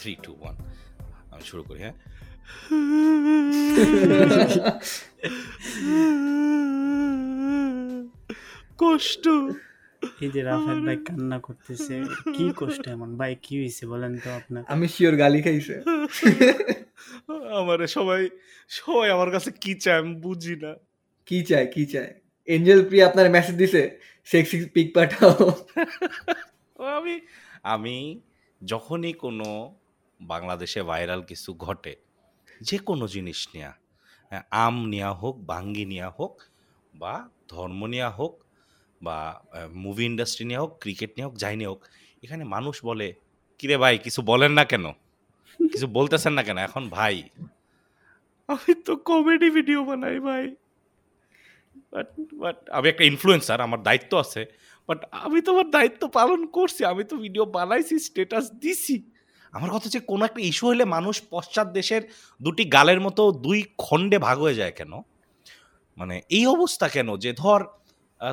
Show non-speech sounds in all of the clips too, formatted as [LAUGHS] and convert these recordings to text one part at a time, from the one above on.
Three two one আমি শুরু করি হ্যাঁ? কষ্ট। এই যে রাফেল ভাই কান্না করতেছে কি কষ্ট এমন? ভাই কি হয়েছে বলেন তো আপনার? আমি শিওর গালি খাইছে। আমারে সবাই সবাই আমার কাছে কি চায় আমি বুঝি না। কি চায় কি চায়? এঞ্জেল প্রিয়া আপনার মেসেজ দিছে সেক্সি পিক পাঠাও। আমি আমি যখনই কোনো বাংলাদেশে ভাইরাল কিছু ঘটে যে কোনো জিনিস নেয়া হ্যাঁ, আম নেওয়া হোক বাঙ্গি নেওয়া হোক বা ধর্ম নেওয়া হোক বা মুভি ইন্ডাস্ট্রি নেওয়া হোক ক্রিকেট নেওয়া হোক যাই নেওয়া হোক এখানে মানুষ বলে কিরে ভাই কিছু বলেন না কেন? কিছু বলতেছেন না কেন? এখন ভাই। আমি তো কমেডি ভিডিও বানাই ভাই। বাট বাট আমি একটা ইনফ্লুয়েন্সার আমার দায়িত্ব আছে। বাট আমি তো আমার দায়িত্ব পালন করছি আমি তো ভিডিও বানাইছি স্টেটাস দিছি। আমার কথা হচ্ছে কোনো একটা ইস্যু হলে মানুষ পশ্চাৎ দেশের দুটি গালের মতো দুই খণ্ডে ভাগ হয়ে যায় কেন? মানে এই অবস্থা কেন? যে ধর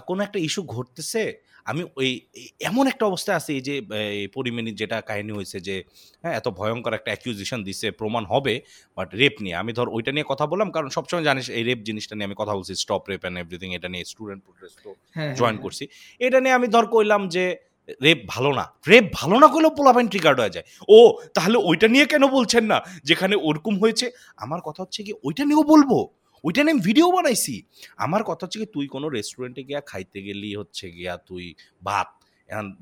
কোনো একটা ইস্যু ঘটতেছে আমি ওই এমন একটা অবস্থায় আছি যে পরিমাণিক যেটা কাহিনী হয়েছে যে হ্যাঁ এত ভয়ঙ্কর একটা অ্যাকিউজিশন দিছে প্রমাণ হবে বাট রেপ নিয়ে। আমি ধর ওইটা নিয়ে কথা বললাম কারণ সবসময় জানিস এই রেপ জিনিসটা নিয়ে আমি কথা বলছি স্টপ রেপ অ্যান্ড এভরিথিং এটা নিয়ে স্টুডেন্ট প্রোটেস্ট জয়েন করছি। এটা নিয়ে আমি ধর কইলাম যে রেপ ভালো না। রেপ ভালো না করলেও পোলাপাইন ট্রিগার্ড হয়ে যায়। ও, তাহলে ওইটা নিয়ে কেন বলছেন না? যেখানে ওরকম হয়েছে, আমার কথা হচ্ছে কি ওইটা নিয়েও বলব। ওইটা নিয়ে ভিডিও বানাইছি। আমার কথা হচ্ছে কি, তুই কোনো রেস্টুরেন্টে গিয়া খাইতে গেলি হচ্ছে গিয়া তুই ভাত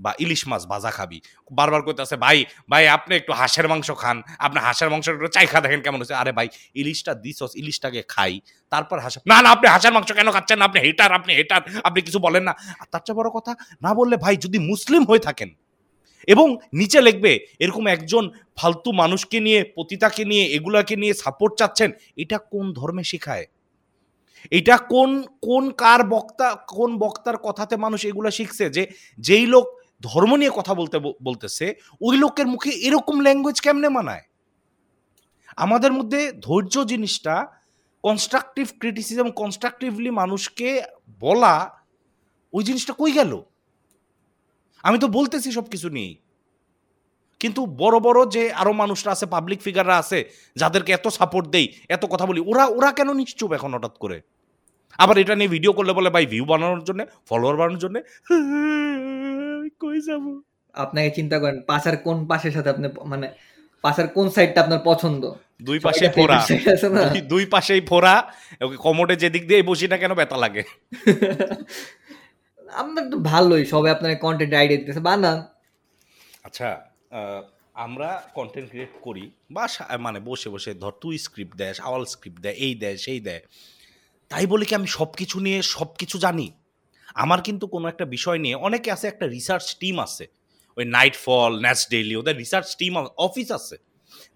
বা ইলিশ মাছ ভাজা খাবি। বারবার করতেছে ভাই ভাই, আপনি একটু হাঁসের মাংস খান। আপনি হাঁসের মাংস একটু চাইখা দেখেন কেমন হচ্ছে আরে ভাই, ইলিশটা দিছস, ইলিশটাকে খাই, তারপর হাঁস না না, আপনি হাঁসের মাংস কেন খাচ্ছেন? আপনি হেটার আপনি হেটার আপনি কিছু বলেন না। আর তার চেয়ে বড় কথা, না বললে ভাই, যদি মুসলিম হয়ে থাকেন এবং নিচে লিখবে, এরকম একজন ফালতু মানুষকে নিয়ে, পতিতাকে নিয়ে, এগুলাকে নিয়ে সাপোর্ট চাচ্ছেন, এটা কোন ধর্মে শেখায়? এটা কোন কোন কার বক্তা, কোন বক্তার কথাতে মানুষ এগুলা শিখছে যে যেই লোক ধর্ম নিয়ে কথা বলতে বলতেছে, ওই লোকের মুখে এরকম ল্যাঙ্গুয়েজ কেমনে মানায়? আমাদের মধ্যে ধৈর্য জিনিসটা কনস্ট্রাকটিভ ক্রিটিসিজম কনস্ট্রাকটিভলি মানুষকে বলা, ওই জিনিসটা কই গেল? আমি তো বলতেছি সব কিছু নিয়েই। কিন্তু বড় বড় যে আরও মানুষরা আছে পাবলিক ফিগাররা আছে, যাদেরকে এত সাপোর্ট দেই, এত কথা বলি, ওরা ওরা কেন নিশ্চুপ এখন হঠাৎ করে? আবার এটা নিয়ে ভিডিও করলে বলে ভাই ভিউ বানানোর জন্য ফলোয়ার বানানোর জন্য? [LAUGHS] কই যাব? আপনাকে চিন্তা করেন পাশার কোন পাশের সাথে আপনি মানে পাশার কোন সাইডটা আপনার পছন্দ? দুই পাশে না? দুই- পাশেই ফোড়া। ওকে কমোডে যেদিক দিয়ে বসি না কেন ব্যথা লাগে? [LAUGHS] আপনার তো ভালোই সবাই আপনার কন্টেন্ট আইডিয়া দিতেছে। বানান। আচ্ছা আমরা কন্টেন্ট ক্রিয়েট করি বা মানে বসে বসে ধর তুই স্ক্রিপ্ট দেয় আওয়াল স্ক্রিপ্ট দেয় এই দেয় সেই দেয়। তাই বলে কি আমি সব কিছু নিয়ে সব কিছু জানি? আমার কিন্তু কোনো একটা বিষয় নিয়ে অনেকে আছে একটা রিসার্চ টিম আছে। ওই নাইট ফল ন্যাচ ডেইলি ওদের রিসার্চ টিম অফিস আছে।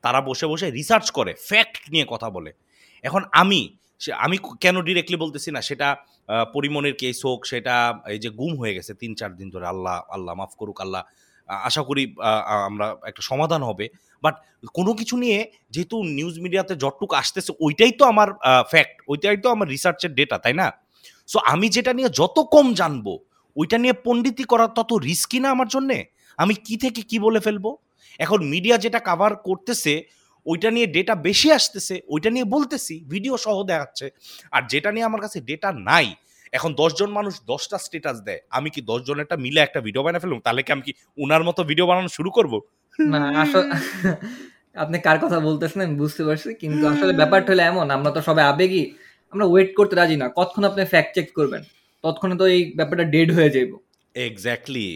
তারা বসে বসে রিসার্চ করে ফ্যাক্ট নিয়ে কথা বলে। এখন আমি আমি কেন ডিরেক্টলি বলতেছি না সেটা আহ, পরিমণের কেস হোক সেটা এই যে গুম হয়ে গেছে তিন চার দিন ধরে আল্লাহ আল্লাহ মাফ করুক আল্লাহ আশা করি আমরা একটা সমাধান হবে। বাট কোনো কিছু নিয়ে যেহেতু নিউজ মিডিয়াতে যতটুকু আসতেছে, ওইটাই তো আমার ফ্যাক্ট ওইটাই তো আমার রিসার্চের ডেটা তাই না? সো আমি যেটা নিয়ে যত কম জানব, ওইটা নিয়ে পণ্ডিতি করা তত রিস্কি না আমার জন্যে? আমি কি থেকে কি বলে ফেলব? এখন মিডিয়া যেটা কাভার করতেছে, ওইটা নিয়ে ডেটা বেশি আসতেছে, ওইটা নিয়ে বলতেছি ভিডিও সহ দেখাচ্ছে, আর যেটা নিয়ে আমার কাছে ডেটা নাই, এখন দশজন মানুষ দশটা স্টেটাস দেয়, আমি কি দশ জনেরটা মিলে একটা ভিডিও বানিয়ে ফেলুন তাহলে কি আমি কি উনার মতো ভিডিও বানানো শুরু করব? না আসলে [LAUGHS] আপনি কার কথা বলতেছেন আমি বুঝতে পারছি কিন্তু আসলে ব্যাপারটা হলো এমন আমরা তো সবাই আবেগী আমরা ওয়েট করতে রাজি না কতক্ষণ আপনি ফ্যাক্ট চেক করবেন? ততক্ষণে তো এই ব্যাপারটা ডেড হয়ে যাইব। এক্স্যাক্টলি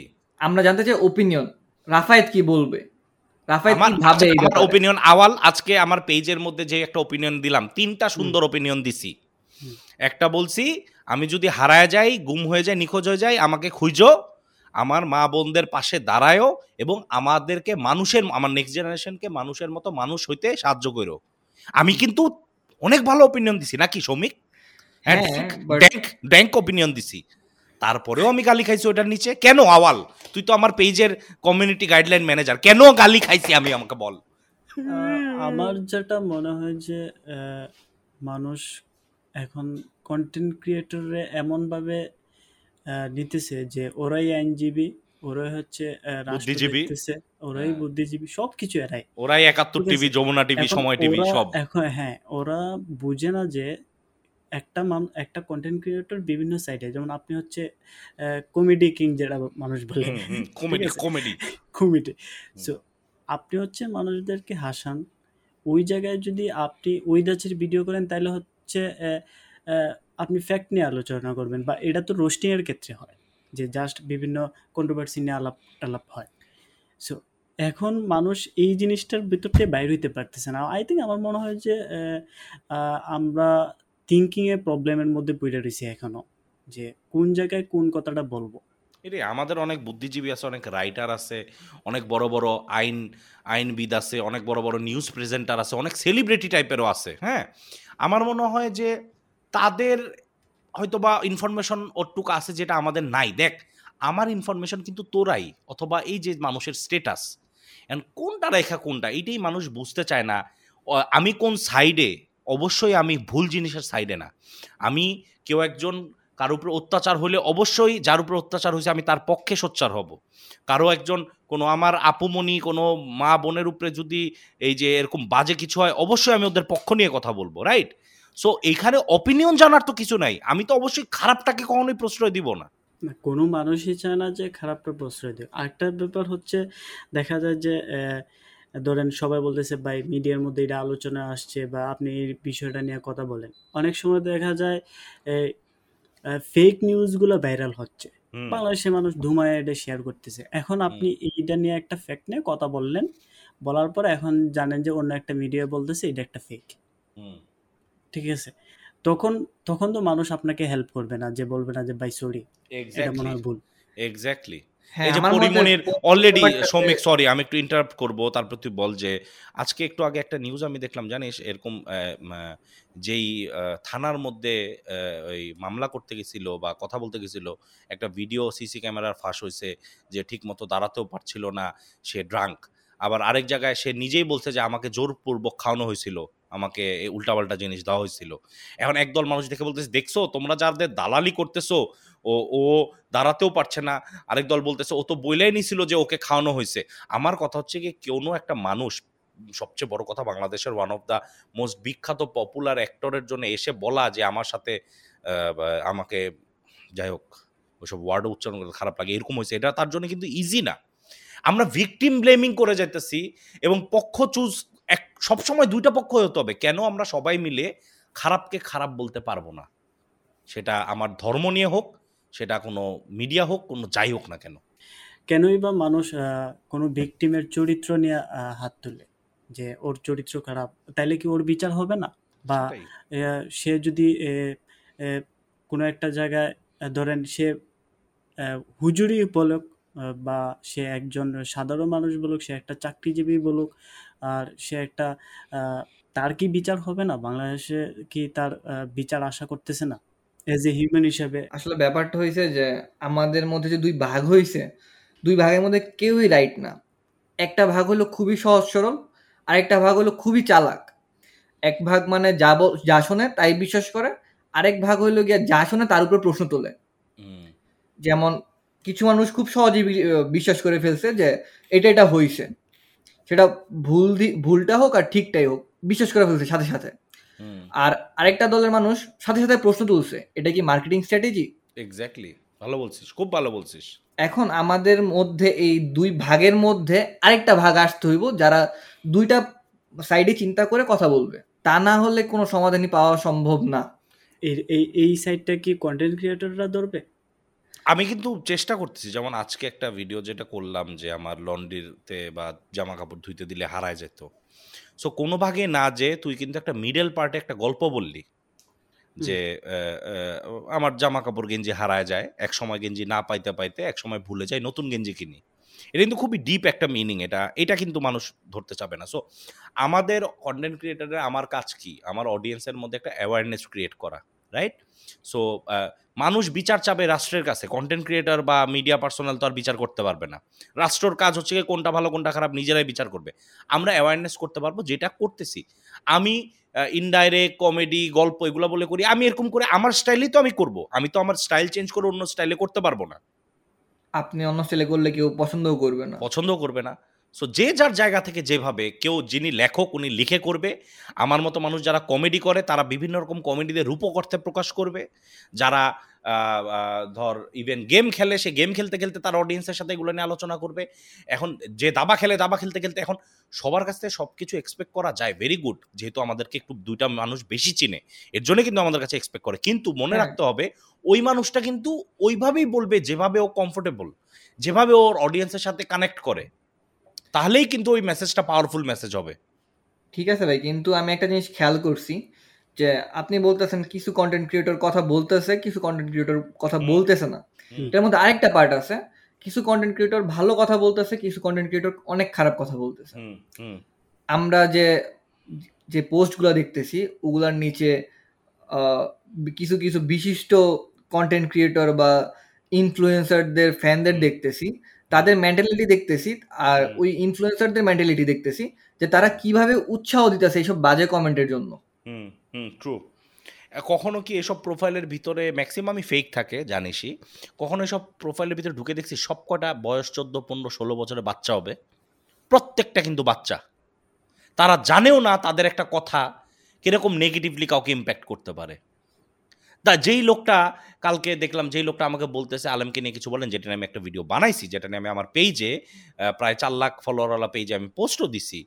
আমরা জানতে চাই ওপিনিয়ন রাফায়েত কি বলবে? রাফায়েত কি ভাবে আমার? ওপিনিয়ন আওয়াল আজকে আমার পেজের মধ্যে যে একটা ওপিনিয়ন দিলাম তিনটা সুন্দর ওপিনিয়ন দিছি। একটা বলছি আমি যদি হারায় যাই গুম হয়ে যাই নিখোঁজ হয়ে যাই আমাকে খুঁজো আমার মা বোনদের পাশে দাঁড়ায়ও এবং আমাদেরকে মানুষের আমার নেক্সট জেনারেশনকে মানুষের মতো মানুষ হইতে সাহায্য করো আমি কিন্তু অনেক ভালো অপিনিয়ন দিছি নাকি শ্রমিক হ্যাঁ হ্যাঁ, ড্যাঙ্ক ওপিনিয়ন দিছি। তারপরেও আমি গালি খাইছি ওটার নিচে। কেন আওয়াল? তুই তো আমার পেজের কমিউনিটি গাইডলাইন ম্যানেজার কেন গালি খাইছি আমি আমাকে বল? আমার যেটা মনে হয় যে আহ, মানুষ এখন কন্টেন্ট ক্রিয়েটরে এমনভাবে নিতেছে যে ওরাই আইনজীবী ওরাই হচ্ছে বুদ্ধিজীবী। ওরাই হ্যাঁ। বুদ্ধিজীবী সবকিছু এরাই। ওরাই Ekattor. TV Jamuna TV Somoy TV সব। এখন হ্যাঁ ওরা বুঝে না যে একটা মান একটা কন্টেন্ট ক্রিয়েটর বিভিন্ন সাইডে যেমন আপনি হচ্ছে কমেডি কিং যেটা মানুষ বলে। কমেডি কমেডি কমেডি সো আপনি হচ্ছে মানুষদেরকে হাসান ওই জায়গায় যদি আপনি ওই দাচের ভিডিও করেন তাহলে হচ্ছে আপনি ফ্যাক্ট নিয়ে আলোচনা করবেন বা এটা তো রোস্টিংয়ের ক্ষেত্রে হয় যে জাস্ট বিভিন্ন কন্ট্রোভার্সি নিয়ে আলাপ টালাপ হয়। সো এখন মানুষ এই জিনিসটার ভিতর থেকে বাইর হইতে পারতেছে না। আই থিঙ্ক আমার মনে হয় যে আমরা থিঙ্কিং এর প্রবলেমের মধ্যে পড়ে রয়েছি এখনও যে কোন জায়গায় কোন কথাটা বলব। এরে আমাদের অনেক বুদ্ধিজীবী আছে, অনেক রাইটার আছে, অনেক বড় বড় আইন, আইনবিদ আছে, অনেক বড় বড় নিউজ প্রেজেন্টার আছে, অনেক সেলিব্রিটি টাইপেরও আছে হ্যাঁ? আমার মনে হয় যে তাদের হয়তো বা ইনফরমেশন ওটুকু আছে যেটা আমাদের নাই। দেখ, আমার ইনফরমেশন কিন্তু তোরাই অথবা এই যে মানুষের স্টেটাস এন্ড কোনটা রেখা কোনটা এইটাই মানুষ বুঝতে চায় না। আমি কোন সাইডে অবশ্যই আমি ভুল জিনিসের সাইডে না। আমি কেউ একজন কারও উপর অত্যাচার হলে অবশ্যই যার উপর অত্যাচার হয়েছে আমি তার পক্ষে সোচ্চার হব। কারও একজন কোনো আমার আপুমনি, কোনো মা বোনের উপরে যদি এই যে এরকম বাজে কিছু হয়, অবশ্যই আমি ওদের পক্ষ নিয়ে কথা বলব রাইট সো এখানে অপিনিয়ন জানার তো কিছু নাই। আমি তো অবশ্যই খারাপটাকে কখনোই প্রশ্রয় দিব না। কোনো মানুষই চায় না যে খারাপটা প্রশ্রয় দেয় আরেকটা ব্যাপার হচ্ছে দেখা যায় যে ধরেন সবাই বলতেছে ভাই মিডিয়ার মধ্যে এটা আলোচনা আসছে বা আপনি এই বিষয়টা নিয়ে কথা বলেন। অনেক সময় দেখা যায় ফেক নিউজগুলো ভাইরাল হচ্ছে। বাংলাদেশের মানুষ ধুমায় এটা শেয়ার করতেছে। এখন আপনি এইটা নিয়ে একটা ফ্যাক্ট নিয়ে কথা বললেন বলার পর এখন জানেন যে অন্য একটা মিডিয়া বলতেছে এটা একটা ফেক ঠিক আছে? তখন তখন তো মানুষ আপনাকে হেল্প করবে না যে বলবে না যে ভাই সরি এটা মনে হয় ভুল। এক্স্যাক্টলি হ্যাঁ, এই যে কোন অলরেডি সৌমিক সরি আমি একটু ইন্টারাপ্ট করব তারপর তুই বল যে আজকে একটু আগে একটা নিউজ আমি দেখলাম জানিস? এরকম যেই থানার মধ্যে ওই মামলা করতে গেছিল বা কথা বলতে গেছিল একটা ভিডিও সিসি ক্যামেরার ফাঁস হয়েছে যে ঠিক মতো দাঁড়াতেও পারছিল না সে ড্রাঙ্ক আবার আরেক জায়গায় সে নিজেই বলছে যে আমাকে জোরপূর্বক খাওয়ানো হয়েছিল। আমাকে উল্টাপাল্টা জিনিস দেওয়া হয়েছিল। এখন একদল মানুষ দেখে বলতেছে, দেখছ, তোমরা যাদের দালালি করতেছো, ও ও দাঁড়াতেও পারছে না। আরেক দল বলতেছে, ও তো বইলাই নিছিল যে ওকে খাওয়ানো হয়েছে। আমার কথা হচ্ছে কি কোনো একটা মানুষ, সবচেয়ে বড় কথা বাংলাদেশের ওয়ান অফ দ্য মোস্ট বিখ্যাত পপুলার অ্যাক্টরের জন্য এসে বলা যে আমার সাথে আমাকে, যাই হোক, ওইসব ওয়ার্ড উচ্চারণ করতে খারাপ লাগে, এরকম হয়েছে। এটা তার জন্য কিন্তু ইজি না। আমরা ভিকটিম ব্লেমিং করে যাইতেছি এবং পক্ষ চুজ এক সবসময় দুইটা পক্ষ হতে হবে। কেন আমরা সবাই মিলে খারাপকে খারাপ বলতে পারব না? সেটা আমার ধর্ম নিয়ে হোক সেটা কোনো মিডিয়া হোক কোনো যাই হোক না কেন। কেনই বা মানুষ কোনো ভিকটিমের চরিত্র নিয়ে হাত তুলে যে ওর চরিত্র খারাপ তাইলে কি ওর বিচার হবে না? বা সে যদি কোনো একটা জায়গায় ধরেন সে হুজুরি বলুক বা সে একজন সাধারণ মানুষ বলুক সে একটা চাকরিজীবী বলুক আর সে একটা তার কি বিচার হবে না? বাংলাদেশে কি তার বিচার আশা করতেছে না? এজ এ হিউম্যান হিসেবে। আসলে ব্যাপারটা হয়েছে যে আমাদের মধ্যে যে দুই ভাগ হয়েছে দুই ভাগের মধ্যে কেউই রাইট না। একটা ভাগ হলো খুবই সহজ সরল আর একটা ভাগ হলো খুবই চালাক। এক ভাগ মানে যা যা শোনে তাই বিশ্বাস করে আরেক ভাগ হইল গিয়া যা শোনে তার উপর প্রশ্ন তোলে। যেমন কিছু মানুষ খুব সহজেই বিশ্বাস করে ফেলছে যে এটা এটা হইছে। সেটা ভুল দি- ভুলটা হোক আর ঠিকটাই হোক বিশ্বাস করে ফেলছে সাথে সাথে। আর আরেকটা দলের মানুষ সাথে সাথে প্রশ্ন তুলছে এটা কি মার্কেটিং স্ট্র্যাটেজি এক্স্যাক্টলি ভালো বলছিস খুব ভালো বলছিস। এখন আমাদের মধ্যে এই দুই ভাগের মধ্যে আরেকটা ভাগ আসতে হইব যারা দুইটা সাইডে চিন্তা করে কথা বলবে। তা না হলে কোনো সমাধানই পাওয়া সম্ভব না। এই এই এই সাইডটা কি কন্টেন্ট ক্রিয়েটররা ধরবে? আমি কিন্তু চেষ্টা করতেছি যেমন আজকে একটা ভিডিও যেটা করলাম যে আমার লন্ড্রিতে বা জামা কাপড় ধুইতে দিলে হারায় যেত। সো কোনো ভাগে না যে তুই কিন্তু একটা মিডল পার্টে একটা গল্প বললি যে আমার জামা কাপড় গেঞ্জি হারায় যায় এক সময় গেঞ্জি না পাইতে পাইতে এক সময় ভুলে যায় নতুন গেঞ্জি কিনি। এটা কিন্তু খুবই ডিপ একটা মিনিং এটা এটা কিন্তু মানুষ ধরতে চাবে না। সো আমাদের কন্টেন্ট ক্রিয়েটারের আমার কাজ কি? আমার অডিয়েন্সের মধ্যে একটা অ্যাওয়ারনেস ক্রিয়েট করা। রাইট সো মানুষ বিচার চাবে রাষ্ট্রের কাছে। কন্টেন্ট ক্রিয়েটার বা মিডিয়া পার্সোনাল তো আর বিচার করতে পারবে না। রাষ্ট্রর কাজ হচ্ছে কোনটা ভালো কোনটা খারাপ নিজেরাই বিচার করবে। আমরা অ্যাওয়ারনেস করতে পারব যেটা করতেছি। আমি ইনডাইরেক্ট কমেডি গল্প এগুলো বলে করি আমি এরকম করে আমার স্টাইলেই তো আমি করব। আমি তো আমার স্টাইল চেঞ্জ করে অন্য স্টাইলে করতে পারব না। আপনি অন্য ছেলে করলে কেউ পছন্দও করবে না। পছন্দ করবে না। সো যে যার জায়গা থেকে যেভাবে কেউ যিনি লেখক উনি লিখে করবে আমার মতো মানুষ যারা কমেডি করে তারা বিভিন্ন রকম কমেডিদের রূপকর্থে প্রকাশ করবে। যারা ধর ইভেন গেম খেলে সে গেম খেলতে খেলতে তার অডিয়েন্সের সাথে এগুলো নিয়ে আলোচনা করবে। এখন যে দাবা খেলে দাবা খেলতে খেলতে এখন সবার কাছ থেকে সব কিছু এক্সপেক্ট করা যায় ভেরি গুড যেহেতু আমাদেরকে একটু দুইটা মানুষ বেশি চিনে এর জন্য কিন্তু আমাদের কাছে এক্সপেক্ট করে। কিন্তু মনে হ্যাঁ। রাখতে হবে ওই মানুষটা কিন্তু ওইভাবেই বলবে যেভাবে ও কমফোর্টেবল যেভাবে ওর অডিয়েন্সের সাথে কানেক্ট করে। তাহলেই কিন্তু ওই মেসেজটা পাওয়ারফুল মেসেজ হবে। ঠিক আছে ভাই কিন্তু আমি একটা জিনিস খেয়াল করছি যে আপনি বলতেছেন কিছু কন্টেন্ট ক্রিয়েটর কথা বলতেছে কিছু কন্টেন্ট ক্রিয়েটর কথা বলতেছে না। এটার মধ্যে আরেকটা পার্ট আছে কিছু কন্টেন্ট ক্রিয়েটর ভালো কথা বলতেছে কিছু কন্টেন্ট ক্রিয়েটর অনেক খারাপ কথা বলতেছে। আমরা যে যে পোস্টগুলো দেখতেছি ওগুলার নিচে কিছু কিছু বিশিষ্ট কন্টেন্ট ক্রিয়েটর বা ইনফ্লুয়েন্সারদের ফ্যানদের দেখতেছি তাদের মেন্টালিটি দেখতেছি আর ওই ইনফ্লুয়েন্সারদের মেন্টালিটি দেখতেছি যে তারা কীভাবে উৎসাহ দিতেছে এইসব বাজে কমেন্টের জন্য। হুম হুম ট্রু কখনো কি এসব প্রোফাইলের ভিতরে ম্যাক্সিমামই ফেক থাকে? জানিসই। কখনো এসব প্রোফাইলের ভিতরে ঢুকে দেখছি সব কটা বয়স চোদ্দ পনেরো ষোলো বছরের বাচ্চা হবে? প্রত্যেকটা কিন্তু বাচ্চা। তারা জানেও না তাদের একটা কথা কীরকম নেগেটিভলি কাউকে ইম্প্যাক্ট করতে পারে। তা যেই লোকটা, কালকে দেখলাম যেই লোকটা আমাকে বলতেছে, আলমকে নিয়ে কিছু বলেন, যেটা নিয়ে আমি একটা ভিডিও বানাইছি, যেটা নিয়ে আমি আমার পেজে প্রায় চার লাখ ফলোয়ারওয়ালা পেজে আমি পোস্টও দিছি।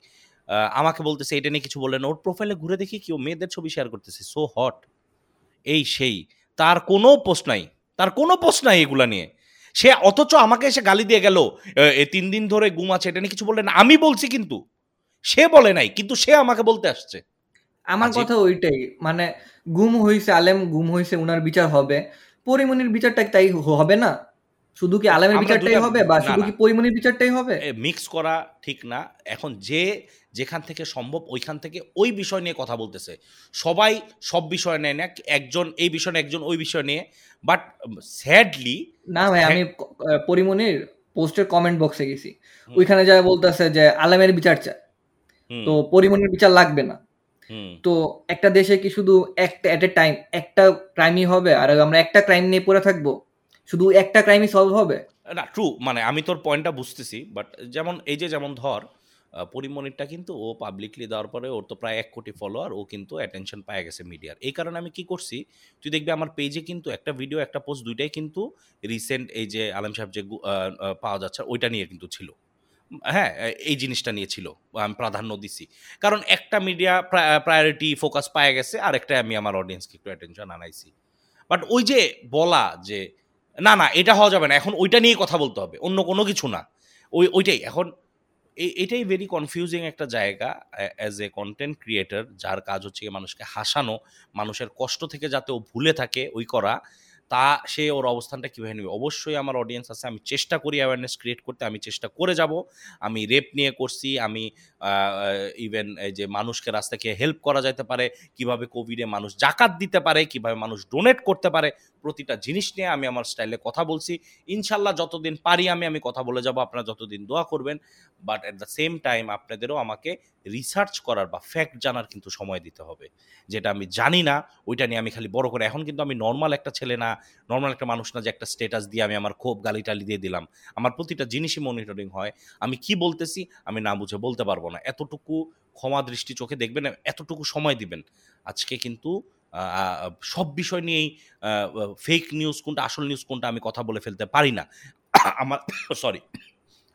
আমাকে বলতেছে, এটা নিয়ে কিছু বললেন ওর প্রোফাইলে ঘুরে দেখি কেউ মেয়েদের ছবি শেয়ার করতেছে সো হট এই সেই, তার কোনো পোস্ট নাই, তার কোনো পোস্ট নাই এগুলা নিয়ে। সে অথচ আমাকে এসে গালি দিয়ে গেল, এ তিন দিন ধরে গুম আছে, এটা নিয়ে কিছু বললেন, আমি বলছি কিন্তু, সে বলে নাই, কিন্তু সে আমাকে বলতে আসছে। আমার। কথা ওইটাই মানে গুম হইছে আলেম গুম হইছে উনার বিচার হবে পরিমনির বিচারটা কি তাই হবে না শুধু কি আলেমের আমরা বিচারটাই হবে বা না, শুধু না। কি পরিমনির বিচারটাই হবে মিক্স করা ঠিক না এখন যে যেখান থেকে সম্ভব ওইখান থেকে ওই বিষয় নিয়ে কথা বলতেছে সবাই সব বিষয় নেয় না একজন এই বিষয় নিয়ে একজন ওই বিষয় নিয়ে বাট স্যাডলি না ভাই। আমি ক- আহ, পরিমনির পোস্টের কমেন্ট বক্সে গেছি হুম। ওইখানে যা বলতেছে যে আলেমের বিচার চায় তো পরিমনির বিচার লাগবে না তো একটা দেশে কি শুধু একটা এট এ টাইম একটা ক্রাইমই হবে? আর আমরা একটা ক্রাইম নিয়ে পড়ে থাকব? শুধু একটা ক্রাইমই সলভ হবে? না ট্রু মানে আমি তোর পয়েন্টটা বুঝতেছি বাট যেমন এই যে যেমন ধর পরিমণিরটা কিন্তু ও পাবলিকলি দেওয়ার পরে ওর তো প্রায় এক কোটি ফলোয়ার ও কিন্তু অ্যাটেনশন পায় গেছে মিডিয়ার এই কারণে আমি কি করছি তুই দেখবি আমার পেজে কিন্তু একটা ভিডিও একটা পোস্ট দুইটাই কিন্তু রিসেন্ট এই যে আলম সাহেব যে পাওয়া যাচ্ছে ওইটা নিয়ে কিন্তু ছিল। হ্যাঁ এই জিনিসটা নিয়ে ছিল, আমি, প্রাধান্য দিছি। কারণ একটা মিডিয়া প্রায়োরিটি ফোকাস পায় গেছে আর একটা আমি আমার অডিয়েন্সকে একটু অ্যাটেনশন আনাইছি। বাট ওই যে বলা যে, না না, এটা হওয়া যাবে না, এখন ওইটা নিয়ে কথা বলতে হবে, অন্য কোনো কিছু না। ওই, ওইটাই, এখন এটাই ভেরি কনফিউজিং একটা জায়গা অ্যাজ এ কন্টেন্ট ক্রিয়েটর যার কাজ হচ্ছে মানুষকে হাসানো, মানুষের কষ্ট থেকে যাতে ও ভুলে থাকে, ওই করা তা সে ওর অবস্থানটা কীভাবে নেবে? অবশ্যই আমার অডিয়েন্স আছে, আমি চেষ্টা করি অ্যাওয়ারনেস ক্রিয়েট করতে, আমি চেষ্টা করে যাব। আমি রেপ নিয়ে করছি, আমি ইভেন যে মানুষকে রাস্তা থেকে হেল্প করা যেতে পারে, কীভাবে কোভিডে মানুষ জাকাত দিতে পারে, কীভাবে মানুষ ডোনেট করতে পারে, প্রতিটা জিনিস নিয়ে আমি আমার স্টাইলে কথা বলছি। ইনশাল্লাহ যতদিন পারি আমি আমি কথা বলে যাব, আপনারা যতদিন দোয়া করবেন। But at the same time আপনাদেরও আমাকে রিসার্চ করার বা ফ্যাক্ট জানার কিন্তু সময় দিতে হবে। যেটা আমি জানি না, ওইটা নিয়ে আমি খালি বড় করে, এখন কিন্তু আমি নর্মাল একটা ছেলে না নর্মাল একটা মানুষ না যে একটা স্টেটাস দিয়ে আমি আমার ক্ষোভ গালি টালি দিয়ে দিলাম। আমার প্রতিটা জিনিসই মনিটরিং হয়। আমি কি বলতেছি আমি না বুঝে বলতে পারব না। এতটুকু ক্ষমা দৃষ্টি চোখে দেখবেন, এতটুকু সময় দিবেন। আজকে কিন্তু সব বিষয় নিয়েই ফেক নিউজ কোনটা, আসল নিউজ কোনটা আমি কথা বলে ফেলতে পারি না। আমার সরি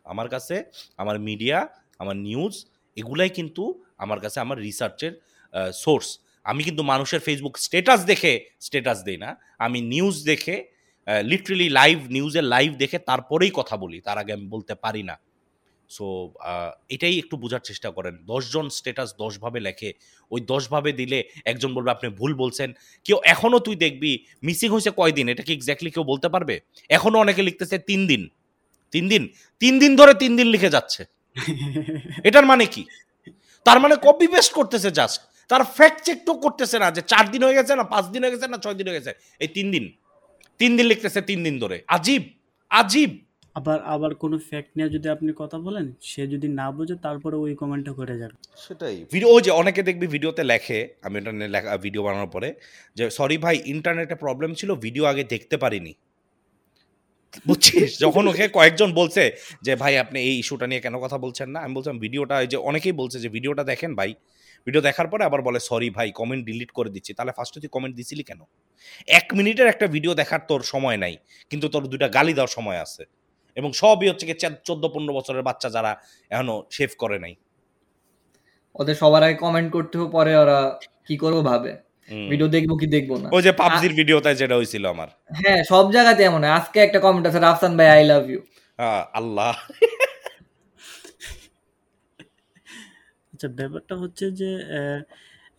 আমার কাছে আমার মিডিয়া আমার নিউজ এগুলাই কিন্তু আমার কাছে আমার রিসার্চের সোর্স আমি কিন্তু মানুষের ফেসবুক স্টেটাস দেখে স্টেটাস দেই না। আমি নিউজ দেখে লিটারেলি লাইভ নিউজের লাইভ দেখে তারপরেই কথা বলি তার আগে আমি বলতে পারি না। সো এটাই একটু বোঝার চেষ্টা করেন। দশজন স্টেটাস দশভাবে লেখে ওই দশভাবে দিলে একজন বলবে আপনি ভুল বলছেন। কেউ এখনও তুই দেখবি মিসিং হয়েছে কয়দিন এটা কি এক্স্যাক্টলি কেউ বলতে পারবে? এখনও অনেকে লিখতেছে তিন দিন। তিন দিন? তিন দিন ধরে তিন দিন লিখে যাচ্ছে। [LAUGHS] এটার মানে কি? তার মানে কপি পেস্ট করতেছে জাস্ট তার ফ্যাক্ট চেক তো করতেছে না যে চার দিন হয়ে গেছে না পাঁচ দিন হয়ে গেছে না ছয় দিন হয়ে গেছে। এই তিন দিন। তিন দিন লিখতেছে তিন দিন ধরে। আজীব আজীব। আবার আবার কোনো ফ্যাক্ট নিয়ে যদি আপনি কথা বলেন সে যদি না বোঝে তারপরে ওই কমেন্টটা করে যাবে। সেটাই। ভিডিও যে অনেকে দেখবি ভিডিওতে লেখে আমি এটা নিয়ে লেখা ভিডিও বানানোর পরে যে সরি ভাই ইন্টারনেটে প্রবলেম ছিল ভিডিও আগে দেখতে পারিনি। বুঝছিস? যখন ওকে কয়েকজন বলছে যে ভাই আপনি এই ইস্যুটা নিয়ে কেন কথা বলছেন না? আমি বলছিলাম ভিডিওটা যে অনেকেই বলছে যে ভিডিওটা দেখেন ভাই। ভিডিও দেখার পরে আবার বলে সরি ভাই কমেন্ট ডিলিট করে দিচ্ছি। তাহলে ফার্স্টে তুই কমেন্ট দিছিলি কেন? এক মিনিটের একটা ভিডিও দেখার তোর সময় নাই কিন্তু তোর দুইটা গালি দেওয়ার সময় আছে। এবং সবই হচ্ছে কি চোদ্দ পনেরো বছরের বাচ্চা যারা এখনও শেভ করে নাই। ওদের সবার আগে কমেন্ট করতেও পরে ওরা কি করব ভাবে। ভিডিও দেখব কি দেখব না। ওই যে পাবজির ভিডিওতে যেটা হয়েছিল আমার। হ্যাঁ সব জায়গাতে এমন আজকে একটা কমেন্ট আছে রাফসান ভাই আই লাভ ইউ আল্লাহ। আচ্ছা ব্যাপারটা হচ্ছে যে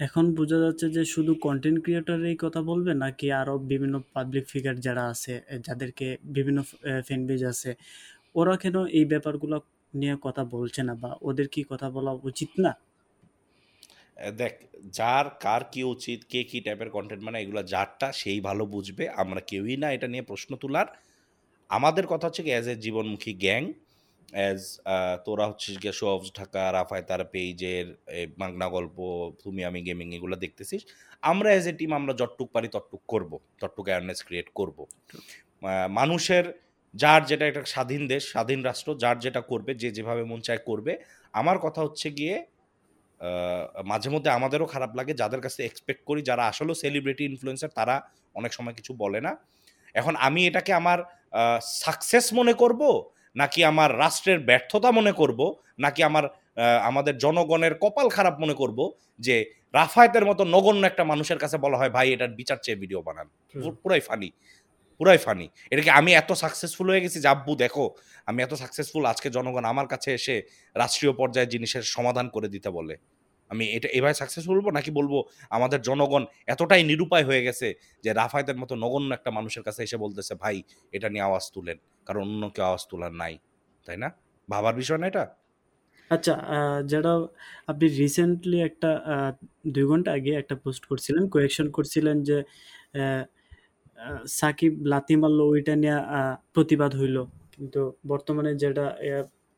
এখন বোঝা যাচ্ছে যে শুধু কন্টেন্ট ক্রিয়েটরেই কথা বলবে নাকি আরও বিভিন্ন পাবলিক ফিগার যারা আছে যাদেরকে বিভিন্ন ফ্যান পেজ আছে, ওরা কেন এই ব্যাপারগুলো নিয়ে কথা বলছে না বা ওদের কি কথা বলা উচিত না? দেখ, যার কার কি উচিত, কে কি টাইপের কন্টেন্ট মানে এগুলো যারটা সেই ভালো বুঝবে, আমরা কেউই না, এটা নিয়ে প্রশ্ন তোলার। আমাদের কথা হচ্ছে কি অ্যাজ এ জীবনমুখী গ্যাং অ্যাজ তোরা হচ্ছে গিয়ে শো অফ ঢাকা রাফায় তার পেজের মাগনা গল্প তুমি আমি গেমিং এগুলো দেখতেছিস। আমরা অ্যাজ এ টিম আমরা যতটুক পারি ততটুক করব ততটুক অ্যাওয়ারনেস ক্রিয়েট করব। মানুষের যার যেটা একটা স্বাধীন দেশ স্বাধীন রাষ্ট্র যার যেটা করবে যে যেভাবে মন চায় করবে। আমার কথা হচ্ছে গিয়ে মাঝে মধ্যে আমাদেরও খারাপ লাগে যাদের কাছে এক্সপেক্ট করি যারা আসলেও সেলিব্রিটি ইনফ্লুয়েন্সার তারা অনেক সময় কিছু বলে না। এখন আমি এটাকে আমার সাকসেস মনে করব নাকি আমার রাষ্ট্রের ব্যর্থতা মনে করব নাকি আমার আমাদের জনগণের কপাল খারাপ মনে করব যে রাফায়েতের মতো নগণ্য একটা মানুষের কাছে বলা হয় ভাই এটার বিচার চেয়ে ভিডিও বানান। পুরাই ফানি পুরাই ফানি এটাকে আমি এত সাকসেসফুল হয়ে গেছি যে আব্বু দেখো আমি এত সাকসেসফুল আজকে জনগণ আমার কাছে এসে রাষ্ট্রীয় পর্যায়ে জিনিসের সমাধান করে দিতে বলে। আমি এটা এভাবে সাকসেসফুল বলব নাকি বলব আমাদের জনগণ এতটাই নিরুপায় হয়ে গেছে যে রাফায়েতের মতো নগণ্য একটা মানুষের কাছে এসে বলতেছে, ভাই, এটা নিয়ে আওয়াজ তুলেন। কারণ অন্য কেউ আওয়াজ তোলার নাই, তাই না? ভাবার বিষয় না এটা? আচ্ছা যেটা আপনি রিসেন্টলি একটা দুই ঘণ্টা আগে একটা পোস্ট করছিলেন কোয়েকশন করছিলেন যে সাকিব লাথি মারলো, ওইটা নিয়ে প্রতিবাদ হইল। কিন্তু বর্তমানে যেটা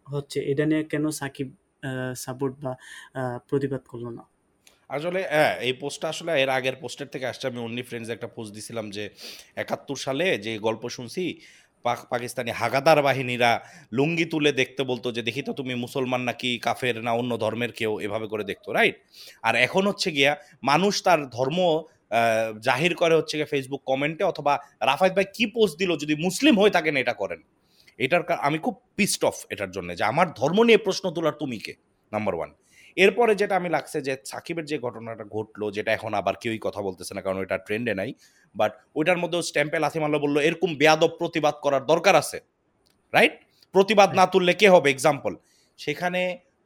হচ্ছে, এটা নিয়ে কেন সাকিব সাপোর্ট বা প্রতিবাদ করল না। আসলে হ্যাঁ এই পোস্টটা আসলে এর আগের পোস্টের থেকে আসছে। আমি অনলি ফ্রেন্ডস একটা পোস্ট দিছিলাম যে, একাত্তর সালে যে গল্প শুনছি, পাক, পাকিস্তানি হাগাদার বাহিনীরা লুঙ্গি তুলে দেখতে বলতো যে, দেখি তো তুমি মুসলমান নাকি কাফের না অন্য ধর্মের কেউ এভাবে করে দেখতো রাইট আর এখন হচ্ছে গিয়া, মানুষ তার ধর্ম জাহির করে হচ্ছে গিয়ে ফেসবুক কমেন্টে অথবা রাফায়েত ভাই কি পোস্ট দিল যদি মুসলিম হয়ে থাকেন এটা করেন? এটার আমি খুব পিস্ট অফ এটার জন্য যে আমার ধর্ম নিয়ে প্রশ্ন তোলার তুমি কে? নাম্বার ওয়ান এরপরে যেটা আমি লাগছে যে সাকিবের যে ঘটনাটা ঘটলো, যেটা এখন আবার কেউই কথা বলতেছে না, কারণ এটা ট্রেন্ডে নাই বাট ওইটার মধ্যেও স্ট্যাম্পে লাথি বলল, এরকম বেয়াদব প্রতিবাদ করার দরকার আছে রাইট প্রতিবাদ না তুললে কে হবে? এক্সাম্পল সেখানে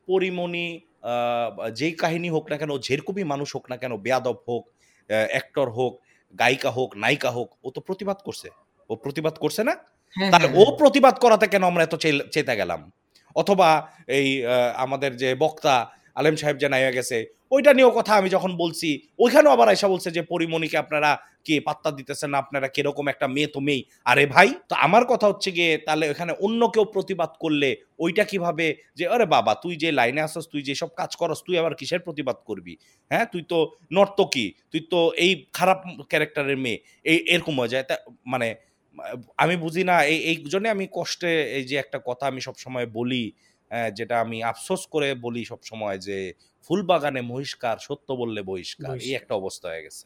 পরিমণি যেই কাহিনী হোক না কেন, যেরকমই মানুষ হোক না কেন, বেয়াদব হোক অ্যাক্টর হোক, গায়িকা হোক, নায়িকা হোক, ও তো প্রতিবাদ করছে। ও প্রতিবাদ করছে না? হ্যাঁ, ও প্রতিবাদ করাতে কেন আমরা এত চেতে গেলাম? অথবা এই আমাদের যে বক্তা আলেম সাহেব যে নাইয়া গেছে ওইটা নিয়েও কথা আমি যখন বলছি ওইখানেও আবার আয়সা বলছে যে পরিমণিকে আপনারা কি পাত্তা দিতেছেন? না আপনারা কীরকম একটা মেয়ে তো মেয়ে আরে ভাই তো আমার কথা হচ্ছে গিয়ে তাহলে ওখানে অন্য কেউ প্রতিবাদ করলে ওইটা কীভাবে যে আরে বাবা তুই যে লাইনে আসস তুই যে সব কাজ করস তুই আবার কিসের প্রতিবাদ করবি? হ্যাঁ তুই তো নর্তকী তুই তো এই খারাপ ক্যারেক্টারের মেয়ে এই এরকম হয়ে যায়। মানে আমি বুঝি না এই এই জন্য আমি কষ্টে এই যে একটা কথা আমি সব সময় বলি যেটা আমি আফসোস করে বলি সব সময় যে ফুল বাগানে মহিষ্কার সত্য বললে বহিষ্কার এই একটা অবস্থা হয়ে গেছে।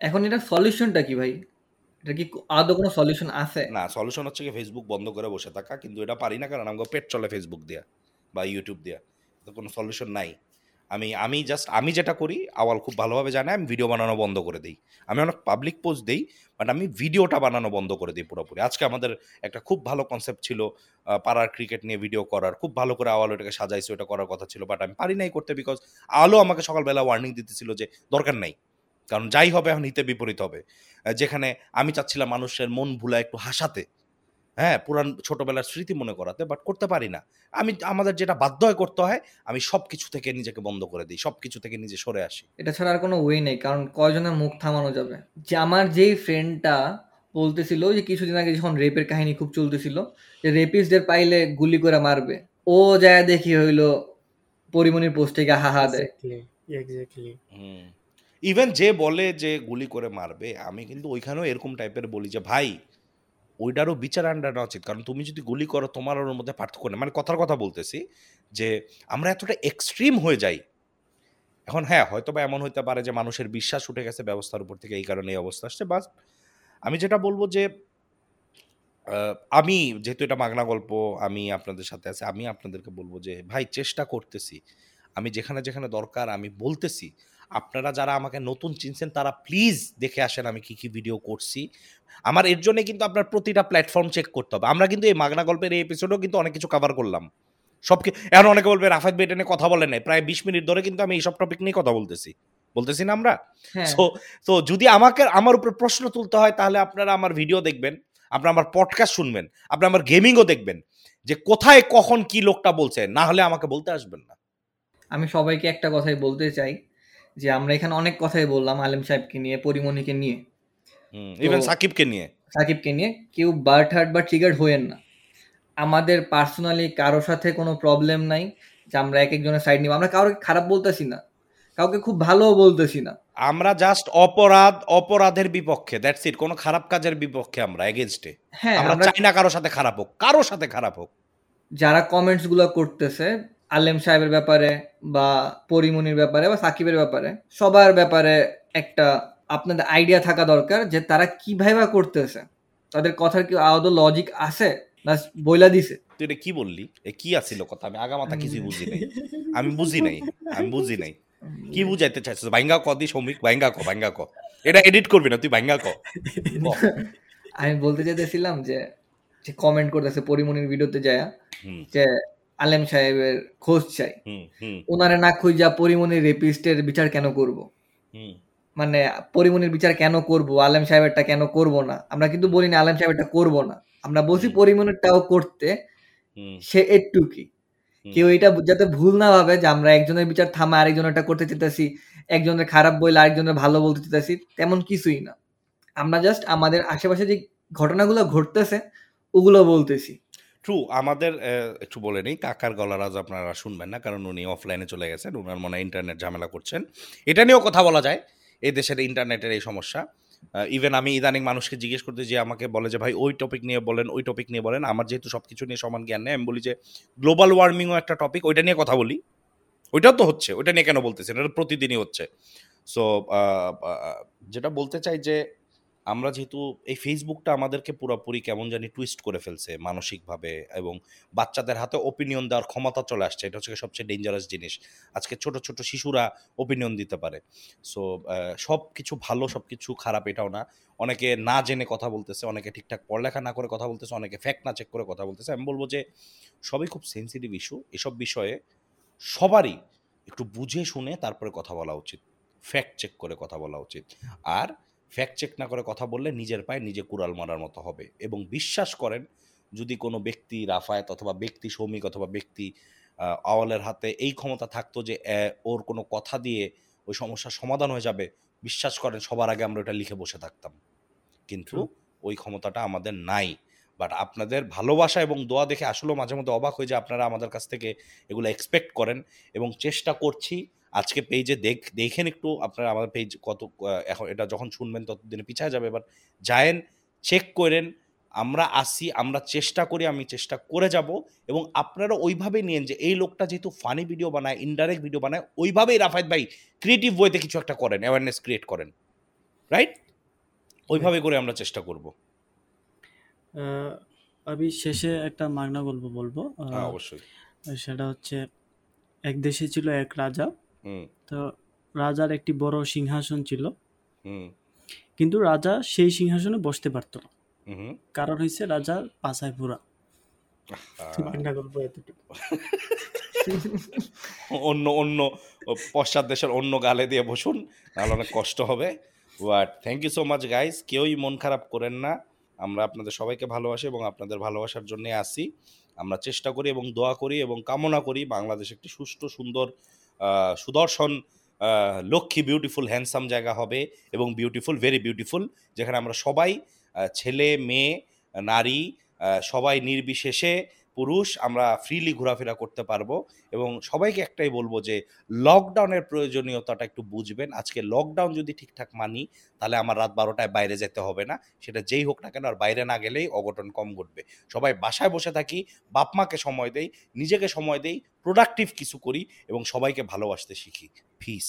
এখন এটা সলিউশনটা কি ভাই? এটা কি আদৌ কোনো সলিউশন আছে? না সলিউশন হচ্ছে কি ফেসবুক বন্ধ করে বসে থাকা কিন্তু এটা পারি না কারণ আমাকে পেট চলে ফেসবুক দেয়া বা ইউটিউব দেয়া তো কোনো সলিউশন নাই। আমি আমি জাস্ট আমি যেটা করি, আওয়াল খুব ভালোভাবে জানে, আমি ভিডিও বানানো বন্ধ করে দিই। আমি অনেক পাবলিক পোস্ট দিই বাট আমি ভিডিওটা বানানো বন্ধ করে দিই পুরোপুরি। আজকে আমাদের একটা খুব ভালো কনসেপ্ট ছিল পাড়ার ক্রিকেট নিয়ে ভিডিও করার। খুব ভালো করে আওয়াল ওটাকে সাজাইছে, ওটা করার কথা ছিল বাট আমি পারি নাই করতে বিকজ আলো আমাকে সকালবেলা ওয়ার্নিং দিতেছিল যে দরকার নাই। কারণ যাই হবে, এখন হিতে বিপরীত হবে। যেখানে আমি চাচ্ছিলাম মানুষের মন ভুলা একটু হাসাতে। হ্যাঁ পুরান ছোটবেলার স্মৃতি মনে করাতে বাট করতে পারি না। আমি আমাদের যেটা বাধ্য হয়ে করতে হয় আমি সব কিছু থেকে নিজেকে বন্ধ করে দিই সব কিছু থেকে নিজে সরে আসি। এটা ছাড়া আর কোনো ওয়ে নেই কারণ কয়জনের মুখ থামানো যাবে? যে আমার যেই ফ্রেন্ডটা বলতেছিল যে কিছুদিন আগে যখন রেপের কাহিনী খুব চলতেছিল যে রেপিস্টদের পাইলে গুলি করে মারবে। ও যায় দেখি হইল পরিমণির পোস্টে গিয়ে হাহা দেয়। এক্স্যাক্টলি এক্স্যাক্টলি ইভেন যে বলে যে গুলি করে মারবে আমি কিন্তু ওইখানেও এরকম টাইপের বলি যে ভাই ওইটারও বিচার আন্ডার নেওয়া উচিত। কারণ তুমি যদি গুলি করো, তোমার ওর মধ্যে পার্থক্য নেই। মানে কথার কথা বলতেছি যে, আমরা এতটা এক্সট্রিম হয়ে যাই। এখন হ্যাঁ হয়তো বা এমন হইতে পারে যে, মানুষের বিশ্বাস উঠে গেছে ব্যবস্থার উপর থেকে এই কারণে এই অবস্থা আসছে। বাস আমি যেটা বলব যে আমি যেহেতু এটা মাগনা গল্প, আমি আপনাদের সাথে আছে, আমি আপনাদেরকে বলব যে, ভাই, চেষ্টা করতেছি। আমি যেখানে যেখানে দরকার, আমি বলতেছি। আপনারা যারা আমাকে নতুন চিনছেন তারা প্লিজ দেখে আসেন আমি কি কি ভিডিও করছি। আমার এর জন্য কিন্তু আপনার প্রতিটা প্ল্যাটফর্ম চেক করতে হবে। আমরা কিন্তু এই মাগনা গল্পের এই এপিসোডেও কিন্তু অনেক কিছু কভার করলাম। সব কি- এখন অনেকে বলবে রাফাত বেটে নিয়ে কথা বলে নাই। প্রায় বিশ মিনিট ধরে কিন্তু আমি এইসব টপিক নিয়ে কথা বলতেছি। বলতেছি না আমরা? হ্যাঁ। সো তো যদি আমাকে আমার উপর প্রশ্ন তুলতে হয় তাহলে আপনারা আমার ভিডিও দেখবেন আপনারা আমার পডকাস্ট শুনবেন আপনারা আমার গেমিংও দেখবেন যে কোথায় কখন কি লোকটা বলছে। না হলে আমাকে বলতে আসবেন না। আমি সবাইকে একটা কথাই বলতে চাই যে আমরা এখানে অনেক কথাই বললাম আলেম সাহেবকে নিয়ে পরিমণিকে নিয়ে। ইভেন সাকিবকে নিয়ে। সাকিবকে নিয়ে কেউ বার্ট হার্ট বা ট্রিগার্ড হইয়েন না। আমাদের পার্সোনালি কারোর সাথে কোনো প্রবলেম নাই যে আমরা এক একজনের সাইড নিব। আমরা কাউকে খারাপ বলতেছি না কাউকে খুব ভালো বলতেছি না। আমরা জাস্ট অপরাধ অপরাধের বিপক্ষে দ্যাটস ইট কোনো খারাপ কাজের বিপক্ষে আমরা এগেনস্টে হ্যাঁ আমরা চাই না কারোর সাথে খারাপ হোক কারোর সাথে খারাপ হোক। যারা কমেন্টসগুলো করতেছে আলেম সাহেবের ব্যাপারে বা পরিমনির ব্যাপারে বা সাকিবের ব্যাপারে সবার ব্যাপারে একটা আপনাদের আইডিয়া থাকা দরকার যে তারা কীভাবে করতেছে। তাদের কথার কি আদৌ লজিক আছে? না বইলা দিছে? তুই এটা কি বললি? এ কি আছিল কথা? আমি আগামাথা কিছু বুঝি নাই। আমি বুঝি নাই আমি বুঝি নাই। কি বুঝাইতে চাইছিস? ভাঙ্গা ক দি সৌমিক ভাঙ্গা ক ভাঙ্গা ক। এটা এডিট করবি না তুই ভাঙ্গা ক। ক। আমি বলতে চাইতেছিলাম যে যে কমেন্ট করতেছে পরিমনির ভিডিওতে যায় হুম। যে আলেম সাহেবের খোঁজ চাই। ওনারে না খুঁজা পরিমনির রেপিস্টের বিচার কেন করব? মানে পরিমনির বিচার কেন করব? আলেম সাহেবেরটা কেন করব না? আমরা কিন্তু বলি না আলেম সাহেবেরটা করব না। আমরা বলছি পরিমনিরটাও করতে সে একটু কি কেউ এটা যাতে ভুল না ভাবে যে আমরা একজনের বিচার থামা আরেকজনেরটা করতে চাইতেছি একজনের খারাপ বইলে আরেকজনের ভালো বলতে চাইতেছি তেমন কিছুই না। আমরা জাস্ট আমাদের আশেপাশে যে ঘটনাগুলো ঘটতেছে ওগুলো বলতেছি। ট্রু আমাদের একটু বলে নেই, কাকার গলার আজ আপনারা শুনবেন না, কারণ উনি অফলাইনে চলে গেছেন ওনার মনে ইন্টারনেট ঝামেলা করছেন। এটা নিয়েও কথা বলা যায়, এই দেশের ইন্টারনেটের এই সমস্যা। ইভেন আমি ইদানিং মানুষকে জিজ্ঞেস করতে যে আমাকে বলে যে, ভাই, ওই টপিক নিয়ে বলেন, ওই টপিক নিয়ে বলেন। আমার যেহেতু সব কিছু নিয়ে সমান জ্ঞান নেই, আমি বলি যে গ্লোবাল ওয়ার্মিংও একটা টপিক ওইটা নিয়ে কথা বলি। ওইটাও তো হচ্ছে, ওইটা নিয়ে কেন বলতেছেন? এটা প্রতিদিনই হচ্ছে। সো যেটা বলতে চাই যে আমরা যেহেতু এই ফেসবুকটা আমাদেরকে পুরোপুরি কেমন জানি টুইস্ট করে ফেলছে মানসিকভাবে এবং বাচ্চাদের হাতে ওপিনিয়ন দেওয়ার ক্ষমতা চলে আসছে। এটা হচ্ছে সবচেয়ে ডেঞ্জারাস জিনিস। আজকে ছোট ছোট শিশুরা ওপিনিয়ন দিতে পারে। সো সব কিছু ভালো সব কিছু খারাপ এটাও না। অনেকে না জেনে কথা বলতেছে, অনেকে ঠিকঠাক পড়ালেখা না করে কথা বলতেছে, অনেকে ফ্যাক্ট না চেক করে কথা বলতেছে। আমি বলব যে সবই খুব সেন্সিটিভ ইস্যু এসব বিষয়ে সবারই একটু বুঝে শুনে তারপরে কথা বলা উচিত। ফ্যাক্ট চেক করে কথা বলা উচিত। আর ফ্যাক্ট চেক না করে কথা বললে নিজের পায়ে নিজে কুড়াল মারার মতো হবে। এবং বিশ্বাস করেন যদি কোনো ব্যক্তি রাফায়াত অথবা ব্যক্তি সৌমিক অথবা ব্যক্তি আওয়ালের হাতে এই ক্ষমতা থাকতো যে ওর কোনো কথা দিয়ে ওই সমস্যার সমাধান হয়ে যাবে বিশ্বাস করেন সবার আগে আমরা ওটা লিখে বসে থাকতাম। কিন্তু ওই ক্ষমতাটা আমাদের নাই। বাট আপনাদের ভালোবাসা এবং দোয়া দেখে আসলেও মাঝে মধ্যে অবাক হয়ে যে আপনারা আমাদের কাছ থেকে এগুলো এক্সপেক্ট করেন এবং চেষ্টা করছি আজকে পেজে দেখ দেখেন একটু আপনারা আমাদের পেজ কত এখন এটা যখন শুনবেন ততদিনে পিছায় যাবে। এবার যায়েন চেক করেন আমরা আসি আমরা চেষ্টা করি আমি চেষ্টা করে যাব এবং আপনারা ওইভাবে নিয়েন যে এই লোকটা যেহেতু ফানি ভিডিও বানায় ইনডাইরেক্ট ভিডিও বানায় ওইভাবেই রাফায়েত ভাই ক্রিয়েটিভ ওয়েতে কিছু একটা করেন অ্যাওয়ারনেস ক্রিয়েট করেন। রাইট ওইভাবে করে আমরা চেষ্টা করব। আমি শেষে একটা মাগনা গল্প বলব। হ্যাঁ অবশ্যই। সেটা হচ্ছে এক দেশে ছিল এক রাজা। তো রাজার একটি বড় সিংহাসন ছিল। কিন্তু রাজা সেই সিংহাসনে বসতে পারতো না। কারণ হচ্ছে রাজার পাছায় পুরা অন্য অন্য পশ্চাৎ দেশের অন্য গালে দিয়ে বসুন তাহলে অনেক কষ্ট হবে। But thank you so much guys কেউই মন খারাপ করেন না। আমরা আপনাদের সবাইকে ভালোবাসি এবং আপনাদের ভালোবাসার জন্য আসি আমরা চেষ্টা করি এবং দোয়া করি এবং কামনা করি বাংলাদেশ একটি সুষ্ঠু সুন্দর সুদর্শন লক্ষ্মী বিউটিফুল হ্যান্ডসাম জায়গা হবে এবং বিউটিফুল ভেরি বিউটিফুল যেখানে আমরা সবাই ছেলে, মেয়ে, নারী সবাই নির্বিশেষে পুরুষ, আমরা ফ্রিলি ঘোরাফেরা করতে পারব এবং সবাইকে একটাই বলব যে লকডাউনের প্রয়োজনীয়তাটা একটু বুঝবেন। আজকে লকডাউন যদি ঠিকঠাক মানি, তাহলে আমার রাত বারোটায় বাইরে যেতে হবে না। সেটা যেই হোক না কেন, আর বাইরে না গেলেই অঘটন কম ঘটবে। সবাই বাসায় বসে থাকি, বাপ মাকে সময় দেই, নিজেকে সময় দেই প্রোডাক্টিভ কিছু করি এবং সবাইকে ভালোবাসতে শিখি। ফিস